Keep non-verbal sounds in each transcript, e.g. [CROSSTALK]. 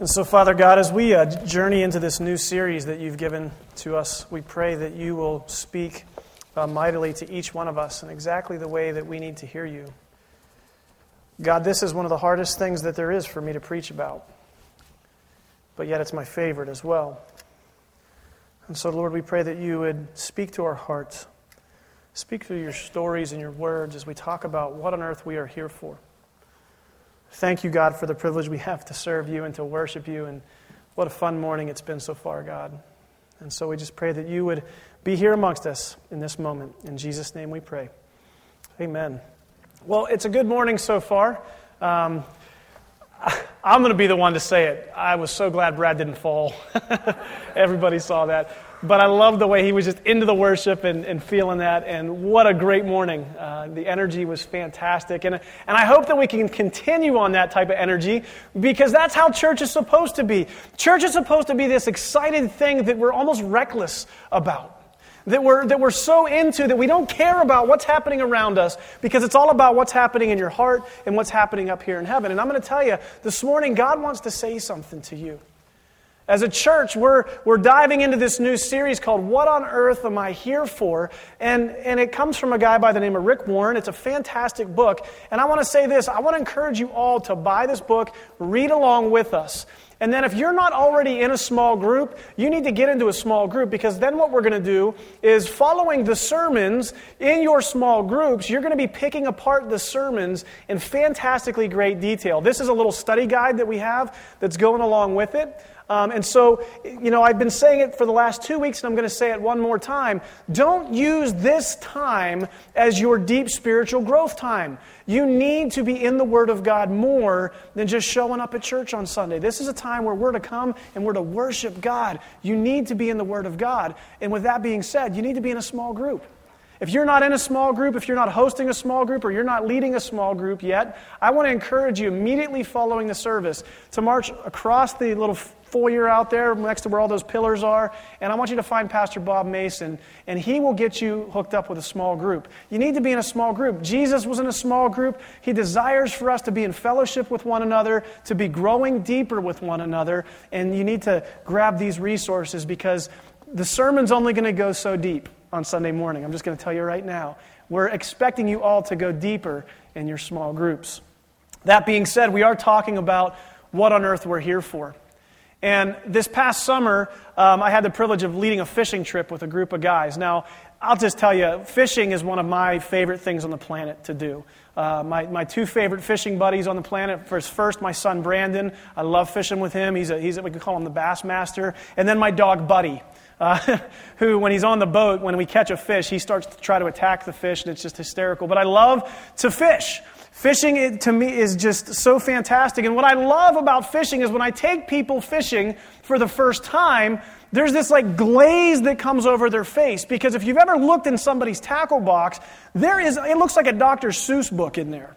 And so, Father God, as we uh, journey into this new series that you've given to us, we pray that you will speak uh, mightily to each one of us in exactly the way that we need to hear you. God, this is one of the hardest things that there is for me to preach about, but yet it's my favorite as well. And so, Lord, we pray that you would speak to our hearts, speak through your stories and your words as we talk about what on earth we are here for. Thank you, God, for the privilege we have to serve you and to worship you. And what a fun morning it's been so far, God. And so we just pray that you would be here amongst us in this moment. In Jesus' name we pray. Amen. Well, it's a good morning so far. Um, I'm going to be the one to say it. I was so glad Brad didn't fall. [LAUGHS] Everybody saw that. But I love the way he was just into the worship and, and feeling that. And what a great morning. Uh, the energy was fantastic. And, and I hope that we can continue on that type of energy because that's how church is supposed to be. Church is supposed to be this excited thing that we're almost reckless about. That we're, that we're so into that we don't care about what's happening around us because it's all about what's happening in your heart and what's happening up here in heaven. And I'm going to tell you, this morning, God wants to say something to you. As a church, we're, we're diving into this new series called What on Earth Am I Here For? And, and it comes from a guy by the name of Rick Warren. It's a fantastic book. And I want to say this I want to encourage you all to buy this book, read along with us. And then, if you're not already in a small group, you need to get into a small group because then what we're going to do is following the sermons in your small groups, you're going to be picking apart the sermons in fantastically great detail. This is a little study guide that we have that's going along with it. Um, and so, you know, I've been saying it for the last two weeks, and I'm going to say it one more time. Don't use this time as your deep spiritual growth time. You need to be in the Word of God more than just showing up at church on Sunday. This is a time where we're to come and we're to worship God. You need to be in the Word of God. And with that being said, you need to be in a small group. If you're not in a small group, if you're not hosting a small group, or you're not leading a small group yet, I want to encourage you immediately following the service to march across the little foyer out there next to where all those pillars are. And I want you to find Pastor Bob Mason, and he will get you hooked up with a small group. You need to be in a small group. Jesus was in a small group. He desires for us to be in fellowship with one another, to be growing deeper with one another. And you need to grab these resources because the sermon's only going to go so deep on Sunday morning. I'm just going to tell you right now. We're expecting you all to go deeper in your small groups. That being said, we are talking about what on earth we're here for. And this past summer, um, I had the privilege of leading a fishing trip with a group of guys. Now, I'll just tell you, fishing is one of my favorite things on the planet to do. Uh, my, my two favorite fishing buddies on the planet first, first, my son Brandon. I love fishing with him. He's, a, he's a, we could call him the bass master. And then my dog Buddy uh, [LAUGHS] who, when he's on the boat, when we catch a fish, he starts to try to attack the fish, and it's just hysterical. But I love to fish. Fishing to me is just so fantastic. And what I love about fishing is when I take people fishing for the first time, there's this like glaze that comes over their face. Because if you've ever looked in somebody's tackle box, there is, it looks like a Dr. Seuss book in there.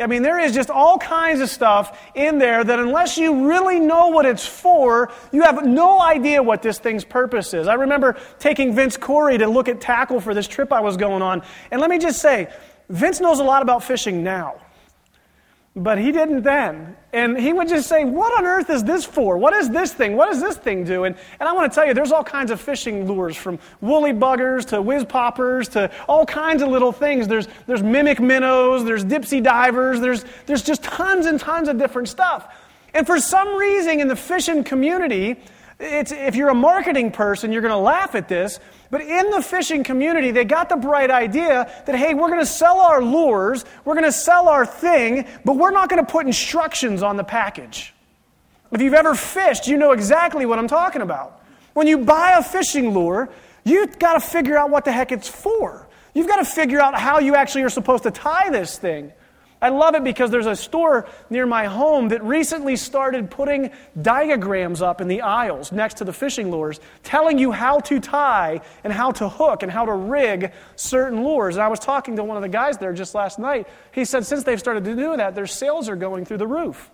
I mean, there is just all kinds of stuff in there that unless you really know what it's for, you have no idea what this thing's purpose is. I remember taking Vince Corey to look at tackle for this trip I was going on. And let me just say, Vince knows a lot about fishing now. But he didn't then. And he would just say, What on earth is this for? What is this thing? What does this thing do? And, and I want to tell you, there's all kinds of fishing lures from woolly buggers to whiz poppers to all kinds of little things. There's, there's mimic minnows, there's dipsy divers, there's, there's just tons and tons of different stuff. And for some reason in the fishing community, it's, if you're a marketing person, you're going to laugh at this, but in the fishing community, they got the bright idea that, hey, we're going to sell our lures, we're going to sell our thing, but we're not going to put instructions on the package. If you've ever fished, you know exactly what I'm talking about. When you buy a fishing lure, you've got to figure out what the heck it's for. You've got to figure out how you actually are supposed to tie this thing. I love it because there's a store near my home that recently started putting diagrams up in the aisles next to the fishing lures, telling you how to tie and how to hook and how to rig certain lures. And I was talking to one of the guys there just last night. He said since they've started to do that, their sales are going through the roof.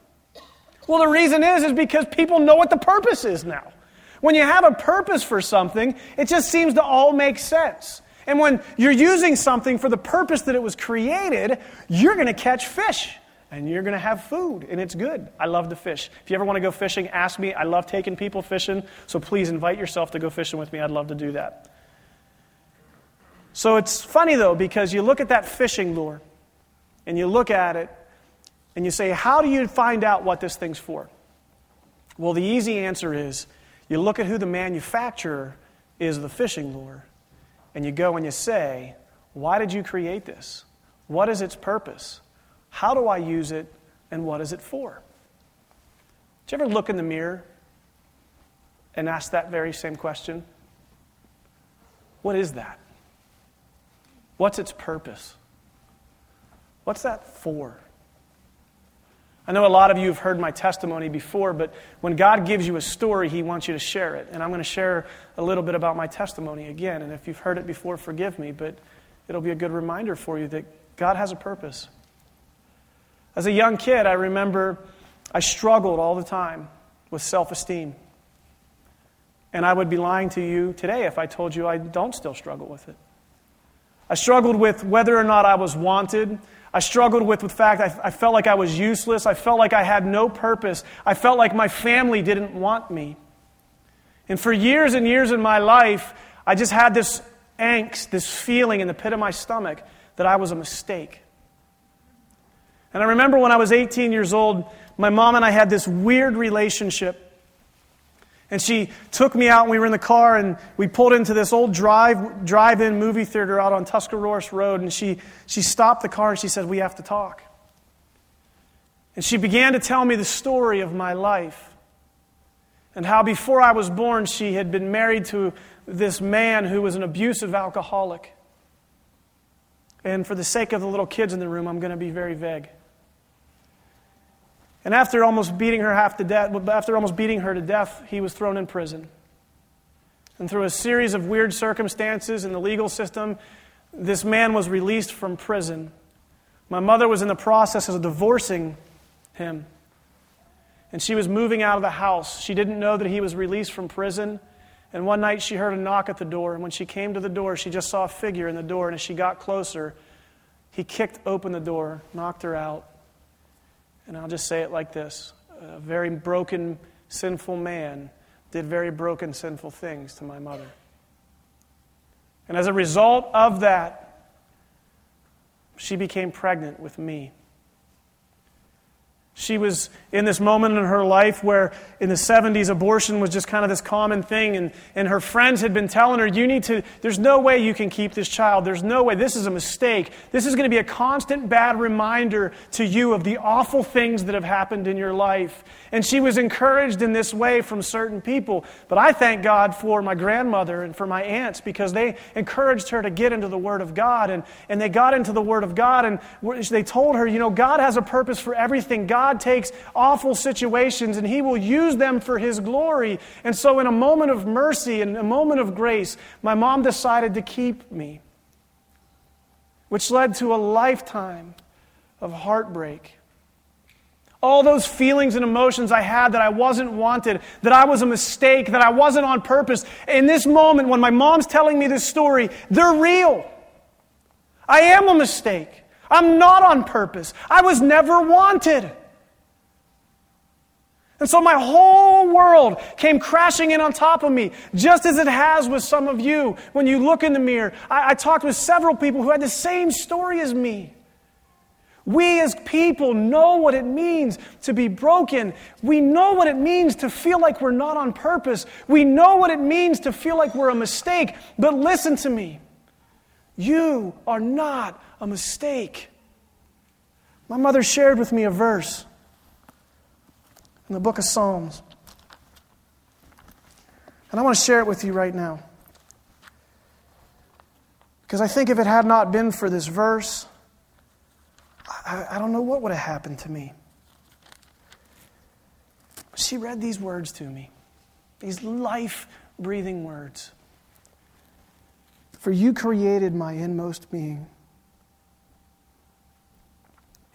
Well, the reason is is because people know what the purpose is now. When you have a purpose for something, it just seems to all make sense. And when you're using something for the purpose that it was created, you're going to catch fish. and you're going to have food, and it's good. I love to fish. If you ever want to go fishing, ask me. I love taking people fishing, so please invite yourself to go fishing with me. I'd love to do that. So it's funny, though, because you look at that fishing lure, and you look at it, and you say, How do you find out what this thing's for? Well, the easy answer is you look at who the manufacturer is of the fishing lure, and you go and you say, Why did you create this? What is its purpose? How do I use it? And what is it for? Did you ever look in the mirror and ask that very same question? What is that? What's its purpose? What's that for? I know a lot of you have heard my testimony before, but when God gives you a story, He wants you to share it. And I'm going to share a little bit about my testimony again. And if you've heard it before, forgive me, but it'll be a good reminder for you that God has a purpose. As a young kid, I remember I struggled all the time with self esteem. And I would be lying to you today if I told you I don't still struggle with it. I struggled with whether or not I was wanted. I struggled with the fact I, I felt like I was useless. I felt like I had no purpose. I felt like my family didn't want me. And for years and years in my life, I just had this angst, this feeling in the pit of my stomach that I was a mistake. And I remember when I was 18 years old, my mom and I had this weird relationship and she took me out, and we were in the car, and we pulled into this old drive, drive-in movie theater out on Tuscarawas Road, and she, she stopped the car, and she said, we have to talk. And she began to tell me the story of my life, and how before I was born, she had been married to this man who was an abusive alcoholic. And for the sake of the little kids in the room, I'm going to be very vague. And after almost beating her half to death, after almost beating her to death, he was thrown in prison. And through a series of weird circumstances in the legal system, this man was released from prison. My mother was in the process of divorcing him. And she was moving out of the house. She didn't know that he was released from prison. And one night she heard a knock at the door. And when she came to the door, she just saw a figure in the door. And as she got closer, he kicked open the door, knocked her out, and I'll just say it like this a very broken, sinful man did very broken, sinful things to my mother. And as a result of that, she became pregnant with me. She was in this moment in her life where in the 70s abortion was just kind of this common thing, and, and her friends had been telling her, You need to, there's no way you can keep this child. There's no way. This is a mistake. This is going to be a constant bad reminder to you of the awful things that have happened in your life. And she was encouraged in this way from certain people. But I thank God for my grandmother and for my aunts because they encouraged her to get into the Word of God. And, and they got into the Word of God, and they told her, You know, God has a purpose for everything. God God takes awful situations and He will use them for His glory. And so, in a moment of mercy and a moment of grace, my mom decided to keep me, which led to a lifetime of heartbreak. All those feelings and emotions I had that I wasn't wanted, that I was a mistake, that I wasn't on purpose. In this moment, when my mom's telling me this story, they're real. I am a mistake. I'm not on purpose. I was never wanted. And so my whole world came crashing in on top of me, just as it has with some of you when you look in the mirror. I, I, talked with several people who had the same story as me. We as people know what it means to be broken. We know what it means to feel like we're not on purpose. We know what it means to feel like we're a mistake. But listen to me. You are not a mistake. My mother shared with me a verse in the book of Psalms. And I want to share it with you right now. Because I think if it had not been for this verse, I, I don't know what would have happened to me. She read these words to me, these life breathing words. For you created my inmost being.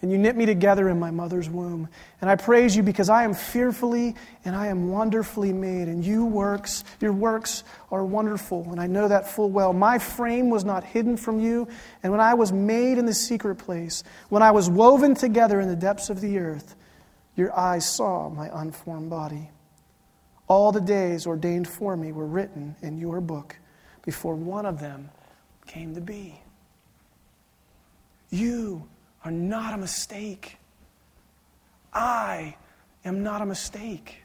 And you knit me together in my mother's womb. And I praise you because I am fearfully and I am wonderfully made, and you works, your works are wonderful, and I know that full well. My frame was not hidden from you, and when I was made in the secret place, when I was woven together in the depths of the earth, your eyes saw my unformed body. All the days ordained for me were written in your book before one of them came to be. You are not a mistake. I am not a mistake.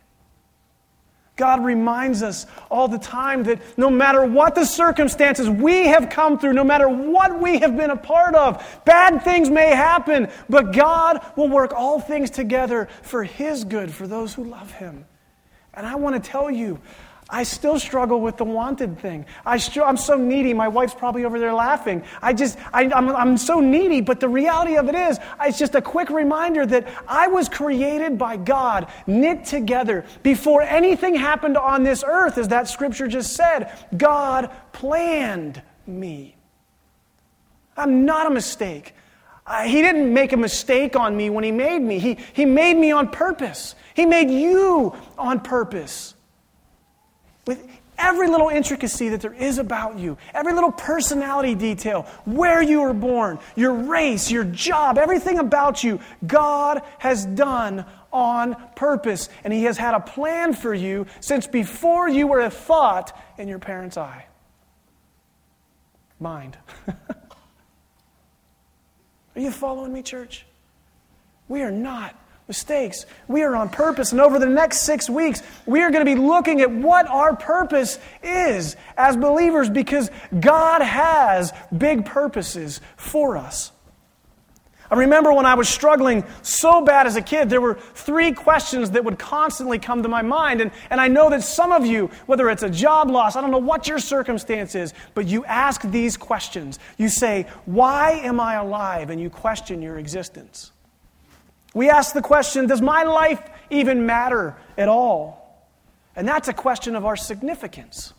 God reminds us all the time that no matter what the circumstances we have come through, no matter what we have been a part of, bad things may happen, but God will work all things together for His good, for those who love Him. And I want to tell you, I still struggle with the wanted thing. I am so needy. My wife's probably over there laughing. I just, I, I'm, I'm so needy, but the reality of it is, it's just a quick reminder that I was created by God, knit together. Before anything happened on this earth, as that scripture just said, God planned me. I'm not a mistake. Uh, he didn't make a mistake on me when He made me, He, he made me on purpose. He made you on purpose every little intricacy that there is about you, every little personality detail, where you were born, your race, your job, everything about you, God has done on purpose. And He has had a plan for you since before you were a thought in your parents' eye. Mind. [LAUGHS] are you following me, church? We are not mistakes. We are on purpose. And over the next six weeks, we are going to be looking at what our purpose is as believers because God has big purposes for us. I remember when I was struggling so bad as a kid, there were three questions that would constantly come to my mind. And, and I know that some of you, whether it's a job loss, I don't know what your circumstance is, but you ask these questions. You say, Why am I alive? And you question your existence. We ask the question Does my life even matter at all? And that's a question of our significance.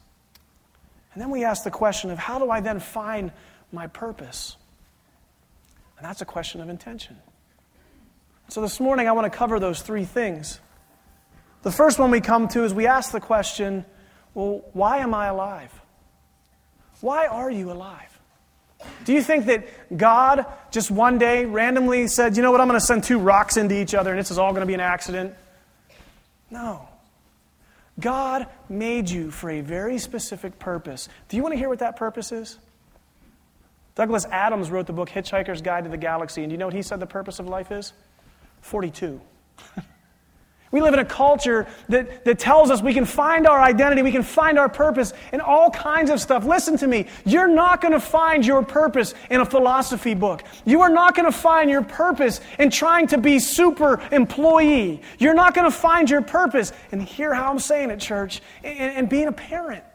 And then we ask the question of how do I then find my purpose? And that's a question of intention. So this morning I want to cover those three things. The first one we come to is we ask the question well, why am I alive? Why are you alive? Do you think that God just one day randomly said, you know what, I'm going to send two rocks into each other and this is all going to be an accident? No. God made you for a very specific purpose. Do you want to hear what that purpose is? Douglas Adams wrote the book Hitchhiker's Guide to the Galaxy, and do you know what he said the purpose of life is? 42. [LAUGHS] We live in a culture that, that tells us we can find our identity, we can find our purpose in all kinds of stuff. Listen to me. You're not going to find your purpose in a philosophy book. You are not going to find your purpose in trying to be super employee. You're not going to find your purpose, and hear how I'm saying it, church, and, in being a parent.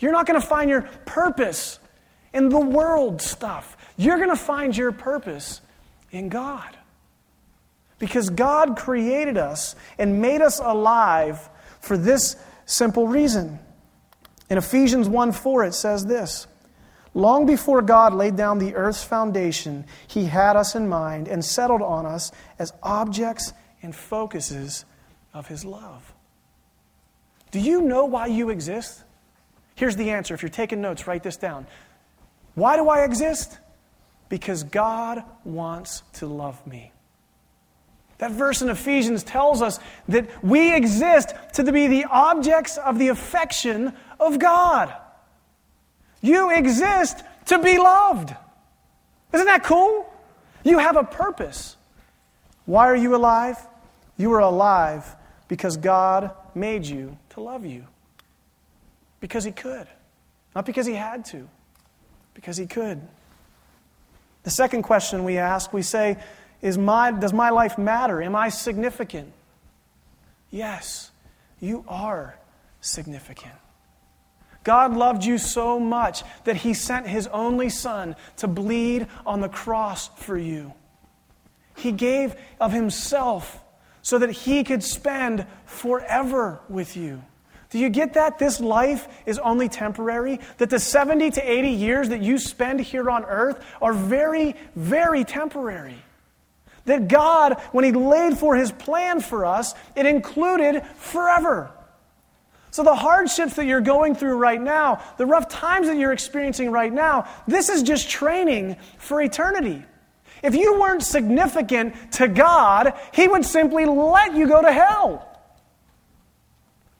You're not going to find your purpose in the world stuff. You're going to find your purpose in God. Because God created us and made us alive for this simple reason. In Ephesians 1 4, it says this Long before God laid down the earth's foundation, He had us in mind and settled on us as objects and focuses of His love. Do you know why you exist? Here's the answer. If you're taking notes, write this down. Why do I exist? Because God wants to love me. That verse in Ephesians tells us that we exist to be the objects of the affection of God. You exist to be loved. Isn't that cool? You have a purpose. Why are you alive? You are alive because God made you to love you. Because He could. Not because He had to, because He could. The second question we ask, we say, is my, does my life matter? Am I significant? Yes, you are significant. God loved you so much that He sent His only Son to bleed on the cross for you. He gave of Himself so that He could spend forever with you. Do you get that? This life is only temporary? That the 70 to 80 years that you spend here on earth are very, very temporary. That God, when He laid for His plan for us, it included forever. So, the hardships that you're going through right now, the rough times that you're experiencing right now, this is just training for eternity. If you weren't significant to God, He would simply let you go to hell.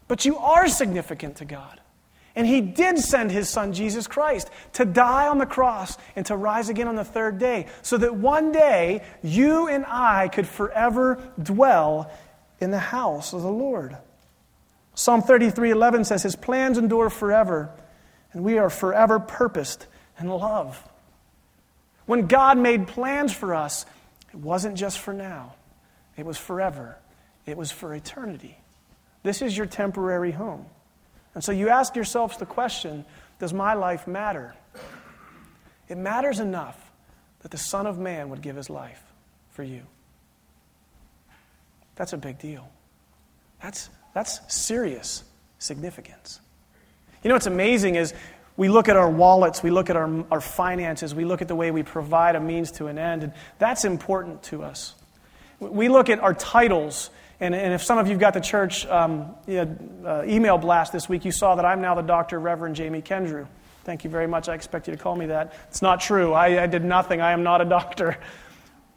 But you are significant to God. And he did send his son, Jesus Christ, to die on the cross and to rise again on the third day, so that one day you and I could forever dwell in the house of the Lord. Psalm 33 11 says, His plans endure forever, and we are forever purposed in love. When God made plans for us, it wasn't just for now, it was forever, it was for eternity. This is your temporary home. And so you ask yourselves the question Does my life matter? It matters enough that the Son of Man would give his life for you. That's a big deal. That's, that's serious significance. You know what's amazing is we look at our wallets, we look at our, our finances, we look at the way we provide a means to an end, and that's important to us. We look at our titles and, and if some of you got the church um, you know, uh, email blast this week, you saw that I'm now the Dr. Reverend Jamie Kendrew. Thank you very much. I expect you to call me that. It's not true. I, I did nothing. I am not a doctor. [LAUGHS]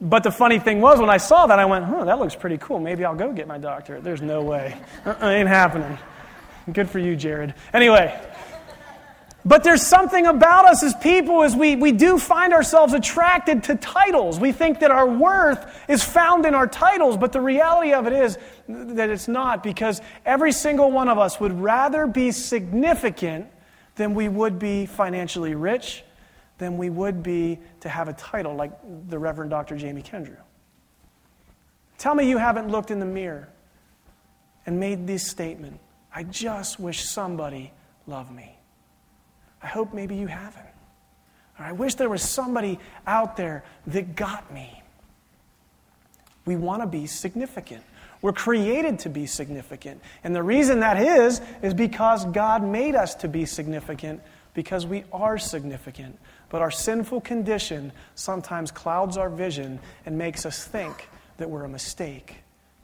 But the funny thing was, when I saw that, I went, huh, that looks pretty cool. Maybe I'll go get my doctorate. There's no way. Uh-uh, ain't happening. Good for you, Jared. Anyway, but there's something about us as people as we, we do find ourselves attracted to titles. We think that our worth is found in our titles, but the reality of it is that it's not because every single one of us would rather be significant than we would be financially rich, than we would be to have a title like the Reverend Dr. Jamie Kendrew. Tell me you haven't looked in the mirror and made this statement I just wish somebody loved me. I hope maybe you haven't. Or I wish there was somebody out there that got me. We want to be significant. We're created to be significant. And the reason that is, is because God made us to be significant because we are significant. But our sinful condition sometimes clouds our vision and makes us think that we're a mistake.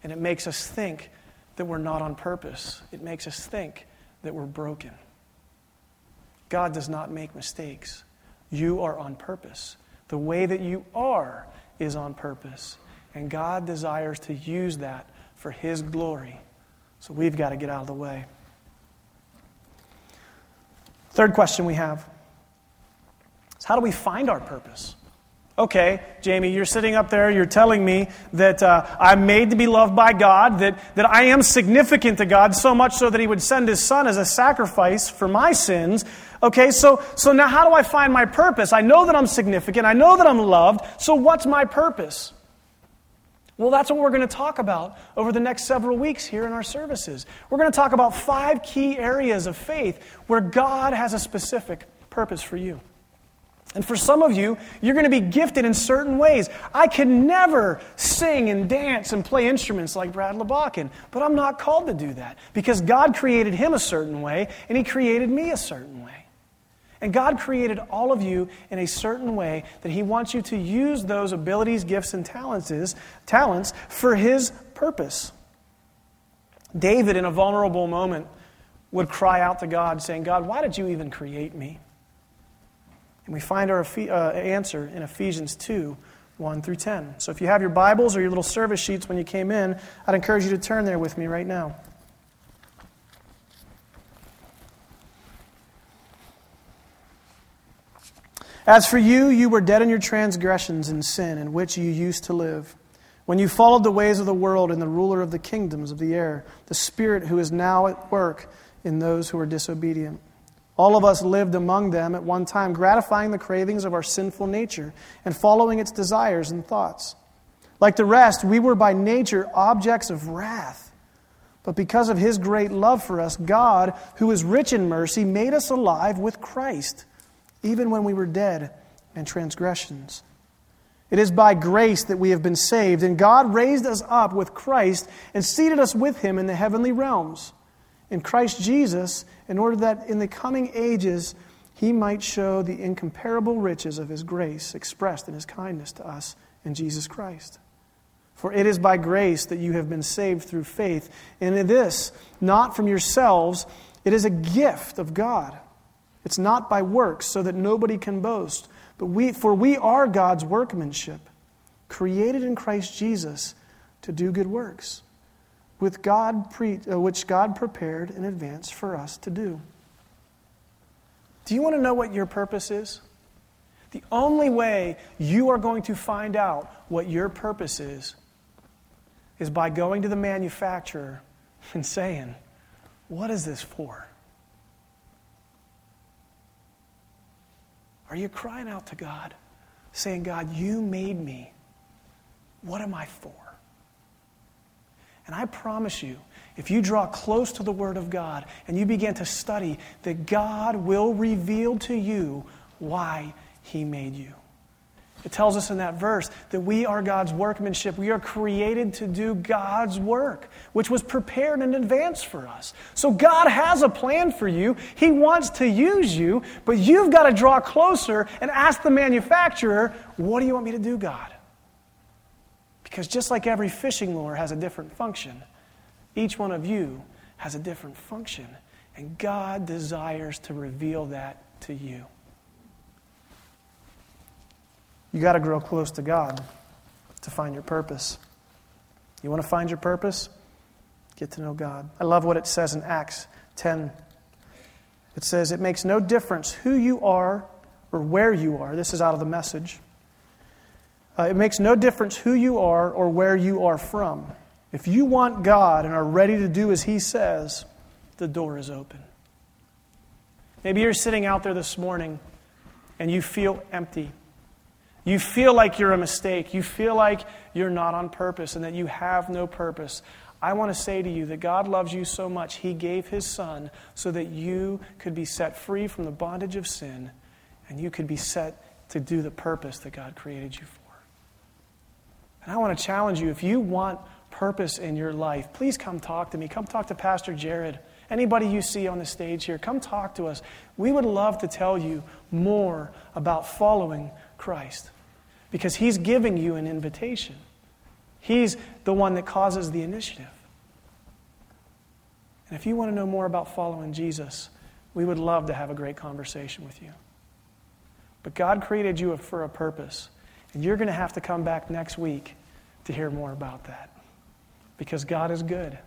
And it makes us think that we're not on purpose. It makes us think that we're broken. God does not make mistakes. You are on purpose. The way that you are is on purpose. And God desires to use that for His glory. So we've got to get out of the way. Third question we have is how do we find our purpose? Okay, Jamie, you're sitting up there, you're telling me that uh, I'm made to be loved by God, that, that I am significant to God, so much so that He would send His Son as a sacrifice for my sins. Okay, so, so now how do I find my purpose? I know that I'm significant, I know that I'm loved, so what's my purpose? Well, that's what we're going to talk about over the next several weeks here in our services. We're going to talk about five key areas of faith where God has a specific purpose for you. And for some of you, you're going to be gifted in certain ways. I can never sing and dance and play instruments like Brad LeBakken, but I'm not called to do that because God created him a certain way and he created me a certain way. And God created all of you in a certain way that He wants you to use those abilities, gifts, and talents, talents for His purpose. David, in a vulnerable moment, would cry out to God, saying, God, why did you even create me? And we find our uh, answer in Ephesians 2 1 through 10. So if you have your Bibles or your little service sheets when you came in, I'd encourage you to turn there with me right now. As for you, you were dead in your transgressions and sin in which you used to live, when you followed the ways of the world and the ruler of the kingdoms of the air, the Spirit who is now at work in those who are disobedient. All of us lived among them at one time, gratifying the cravings of our sinful nature and following its desires and thoughts. Like the rest, we were by nature objects of wrath. But because of his great love for us, God, who is rich in mercy, made us alive with Christ even when we were dead in transgressions. It is by grace that we have been saved, and God raised us up with Christ and seated us with him in the heavenly realms in Christ Jesus, in order that in the coming ages he might show the incomparable riches of his grace expressed in his kindness to us in Jesus Christ. For it is by grace that you have been saved through faith. And in this, not from yourselves, it is a gift of God. It's not by works, so that nobody can boast. But we, for we are God's workmanship, created in Christ Jesus to do good works, with God pre, uh, which God prepared in advance for us to do. Do you want to know what your purpose is? The only way you are going to find out what your purpose is is by going to the manufacturer and saying, What is this for? Are you crying out to God, saying, God, you made me. What am I for? And I promise you, if you draw close to the Word of God and you begin to study, that God will reveal to you why He made you. It tells us in that verse that we are God's workmanship. We are created to do God's work, which was prepared in advance for us. So God has a plan for you. He wants to use you, but you've got to draw closer and ask the manufacturer, What do you want me to do, God? Because just like every fishing lure has a different function, each one of you has a different function. And God desires to reveal that to you. You got to grow close to God to find your purpose. You want to find your purpose? Get to know God. I love what it says in Acts 10. It says, It makes no difference who you are or where you are. This is out of the message. Uh, it makes no difference who you are or where you are from. If you want God and are ready to do as He says, the door is open. Maybe you're sitting out there this morning and you feel empty. You feel like you're a mistake. You feel like you're not on purpose and that you have no purpose. I want to say to you that God loves you so much, He gave His Son so that you could be set free from the bondage of sin and you could be set to do the purpose that God created you for. And I want to challenge you if you want purpose in your life, please come talk to me. Come talk to Pastor Jared. Anybody you see on the stage here, come talk to us. We would love to tell you more about following Christ because He's giving you an invitation. He's the one that causes the initiative. And if you want to know more about following Jesus, we would love to have a great conversation with you. But God created you for a purpose, and you're going to have to come back next week to hear more about that. Because God is good,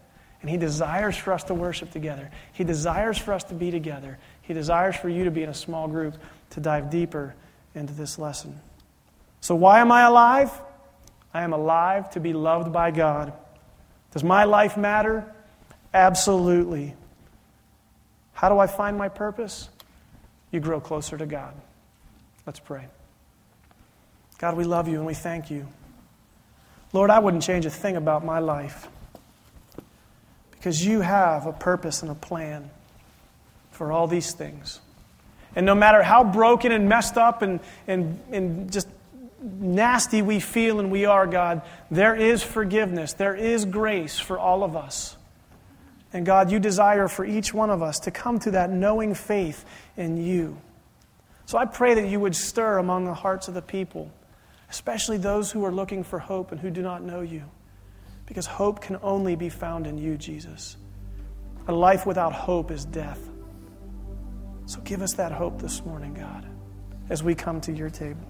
and He desires for us to worship together. He desires for us to be together. He desires for you to be in a small group to dive deeper into this lesson. So, why am I alive? I am alive to be loved by God. Does my life matter? Absolutely. How do I find my purpose? You grow closer to God. Let's pray. God, we love you and we thank you. Lord, I wouldn't change a thing about my life because you have a purpose and a plan for all these things. And no matter how broken and messed up and, and, and just nasty we feel and we are, God, there is forgiveness. There is grace for all of us. And God, you desire for each one of us to come to that knowing faith in you. So I pray that you would stir among the hearts of the people, especially those who are looking for hope and who do not know you. Because hope can only be found in you, Jesus. A life without hope is death. So give us that hope this morning, God, as we come to your table.